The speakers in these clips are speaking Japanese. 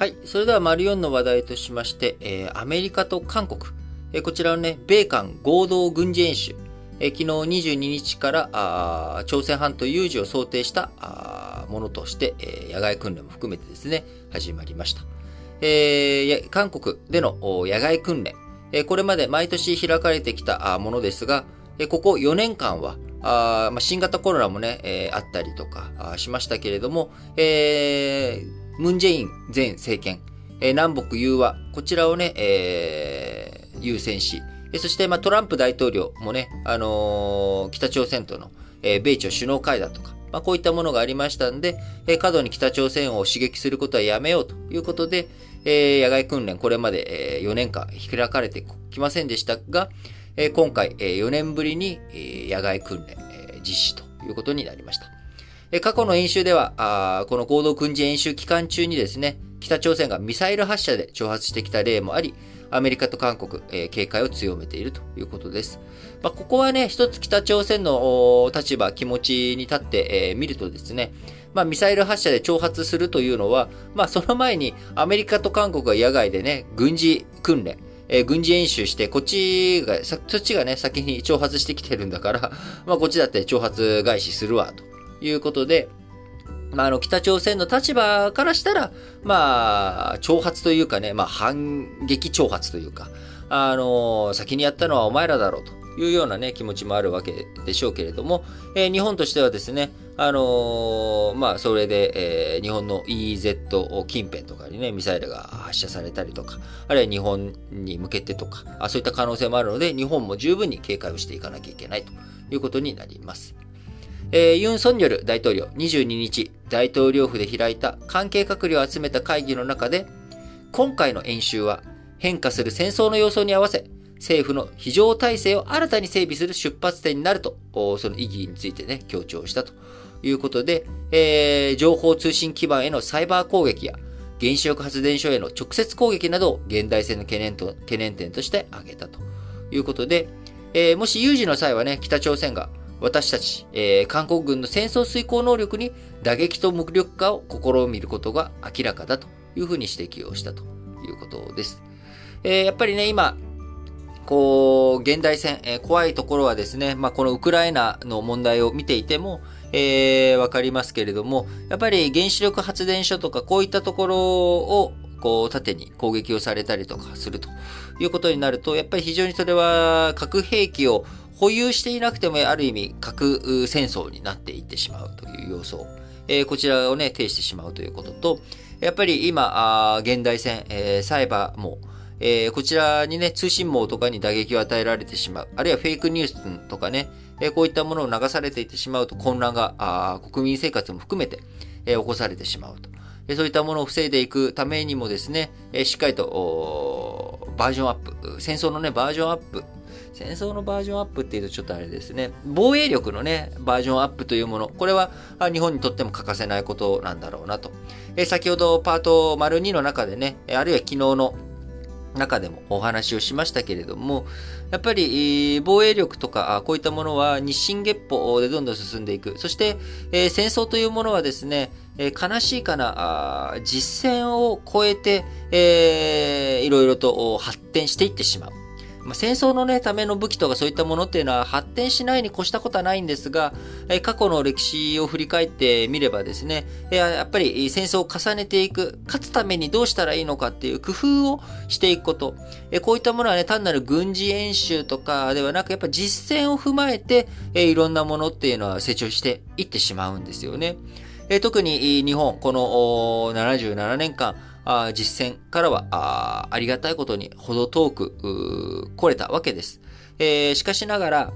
はい。それでは、丸4の話題としまして、えー、アメリカと韓国、えー、こちらのね、米韓合同軍事演習、えー、昨日22日からあ朝鮮半島有事を想定したあものとして、えー、野外訓練も含めてですね、始まりました。えー、韓国での野外訓練、えー、これまで毎年開かれてきたものですが、えー、ここ4年間は、あまあ、新型コロナもね、えー、あったりとかしましたけれども、えー、ムンジェイン前政権、え、南北融和、こちらをね、えー、優先し、そして、まあ、トランプ大統領もね、あのー、北朝鮮との、えー、米朝首脳会談とか、まあ、こういったものがありましたんで、えー、過度に北朝鮮を刺激することはやめようということで、えー、野外訓練、これまで、えー、4年間開かれてきませんでしたが、えー、今回、えー、4年ぶりに、えー、野外訓練、えー、実施ということになりました。過去の演習では、この合同軍事演習期間中にですね、北朝鮮がミサイル発射で挑発してきた例もあり、アメリカと韓国、えー、警戒を強めているということです。まあ、ここはね、一つ北朝鮮の立場、気持ちに立って、えー、見るとですね、まあ、ミサイル発射で挑発するというのは、まあ、その前にアメリカと韓国が野外でね、軍事訓練、えー、軍事演習して、こっちが、そっちがね、先に挑発してきてるんだから、まあ、こっちだって挑発返しするわ、ということで、まあ、あの、北朝鮮の立場からしたら、まあ、挑発というかね、まあ、反撃挑発というか、あの、先にやったのはお前らだろうというようなね、気持ちもあるわけでしょうけれども、えー、日本としてはですね、あのー、まあ、それで、えー、日本の EEZ 近辺とかにね、ミサイルが発射されたりとか、あるいは日本に向けてとか、あそういった可能性もあるので、日本も十分に警戒をしていかなきゃいけないということになります。えー、ユン・ソンニョル大統領22日、大統領府で開いた関係閣僚を集めた会議の中で、今回の演習は変化する戦争の様相に合わせ、政府の非常体制を新たに整備する出発点になると、その意義についてね、強調したということで、えー、情報通信基盤へのサイバー攻撃や、原子力発電所への直接攻撃などを現代戦の懸念と懸念点として挙げたということで、えー、もし有事の際はね、北朝鮮が私たち、えー、韓国軍の戦争遂行能力に打撃と無力化を試みることが明らかだというふうに指摘をしたということです。えー、やっぱりね、今、こう、現代戦、えー、怖いところはですね、まあ、このウクライナの問題を見ていても、えー、わかりますけれども、やっぱり原子力発電所とかこういったところを、こう、縦に攻撃をされたりとかするということになると、やっぱり非常にそれは核兵器を保有していなくてもある意味核戦争になっていってしまうという要素、えー、こちらをね、呈してしまうということと、やっぱり今、あ現代戦、えー、サイバーも、えー、こちらにね、通信網とかに打撃を与えられてしまう。あるいはフェイクニュースとかね、え、こういったものを流されていってしまうと混乱が、あ国民生活も含めて、え、起こされてしまうと。えそういったものを防いでいくためにもですね、えしっかりと、バージョンアップ、戦争のね、バージョンアップ、戦争のバージョンアップっていうとちょっとあれですね。防衛力のね、バージョンアップというもの。これは日本にとっても欠かせないことなんだろうなと。え先ほどパート丸2の中でね、あるいは昨日の中でもお話をしましたけれども、やっぱり防衛力とかこういったものは日進月歩でどんどん進んでいく。そして、え戦争というものはですね、え悲しいかな、実戦を超えて、えー、いろいろと発展していってしまう。まあ、戦争のね、ための武器とかそういったものっていうのは発展しないに越したことはないんですが、え過去の歴史を振り返ってみればですね、えやっぱり戦争を重ねていく、勝つためにどうしたらいいのかっていう工夫をしていくこと、えこういったものはね、単なる軍事演習とかではなく、やっぱ実戦を踏まえて、えいろんなものっていうのは成長していってしまうんですよね。え特に日本、この77年間、あ実践からはあありがたいことにほど遠く来れたわけです。えー、しかしながら、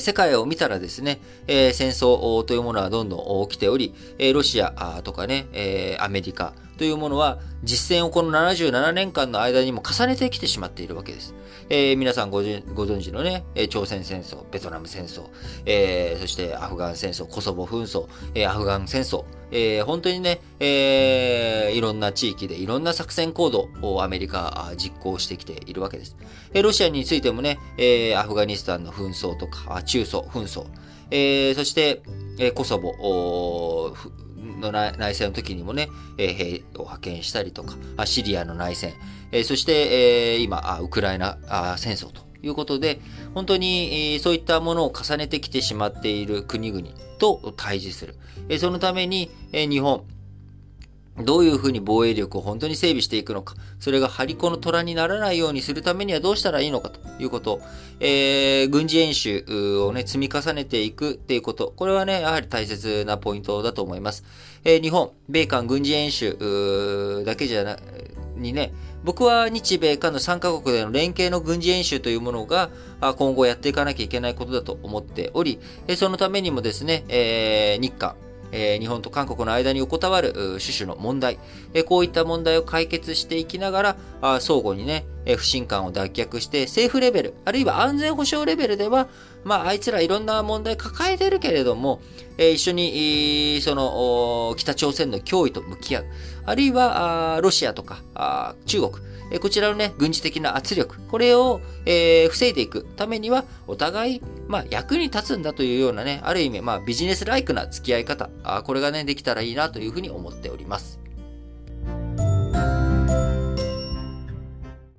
世界を見たらですね、えー、戦争というものはどんどん起きており、ロシアとかね、えー、アメリカというものは実践をこの77年間の間にも重ねてきてしまっているわけです。えー、皆さんご存知のね、朝鮮戦争、ベトナム戦争、えー、そしてアフガン戦争、コソボ紛争、えー、アフガン戦争、えー、本当にね、えー、いろんな地域でいろんな作戦行動をアメリカは実行してきているわけです。えー、ロシアについてもね、えー、アフガニスタンの紛争とか、中ソ紛争、えー、そして、えー、コソボの内戦の時にもね、えー、兵を派遣したりとか、シリアの内戦、えー、そして、えー、今、ウクライナ戦争ということで、本当に、そういったものを重ねてきてしまっている国々と対峙する。え、そのために、え、日本、どういうふうに防衛力を本当に整備していくのか、それが張り子の虎にならないようにするためにはどうしたらいいのかということ、えー、軍事演習をね、積み重ねていくっていうこと、これはね、やはり大切なポイントだと思います。えー、日本、米韓軍事演習だけじゃな、にね、僕は日米韓の3カ国での連携の軍事演習というものが今後やっていかなきゃいけないことだと思っており、そのためにもですね、えー、日韓、えー、日本と韓国の間に横たわる種々の問題、えー、こういった問題を解決していきながら、あ相互にね、え、不信感を脱却して、政府レベル、あるいは安全保障レベルでは、まあ、あいつらいろんな問題抱えてるけれども、えー、一緒に、その、北朝鮮の脅威と向き合う。あるいは、ロシアとか、中国、えこちらのね、軍事的な圧力、これを、えー、防いでいくためには、お互い、まあ、役に立つんだというようなね、ある意味、まあ、ビジネスライクな付き合い方、あこれがね、できたらいいなというふうに思っております。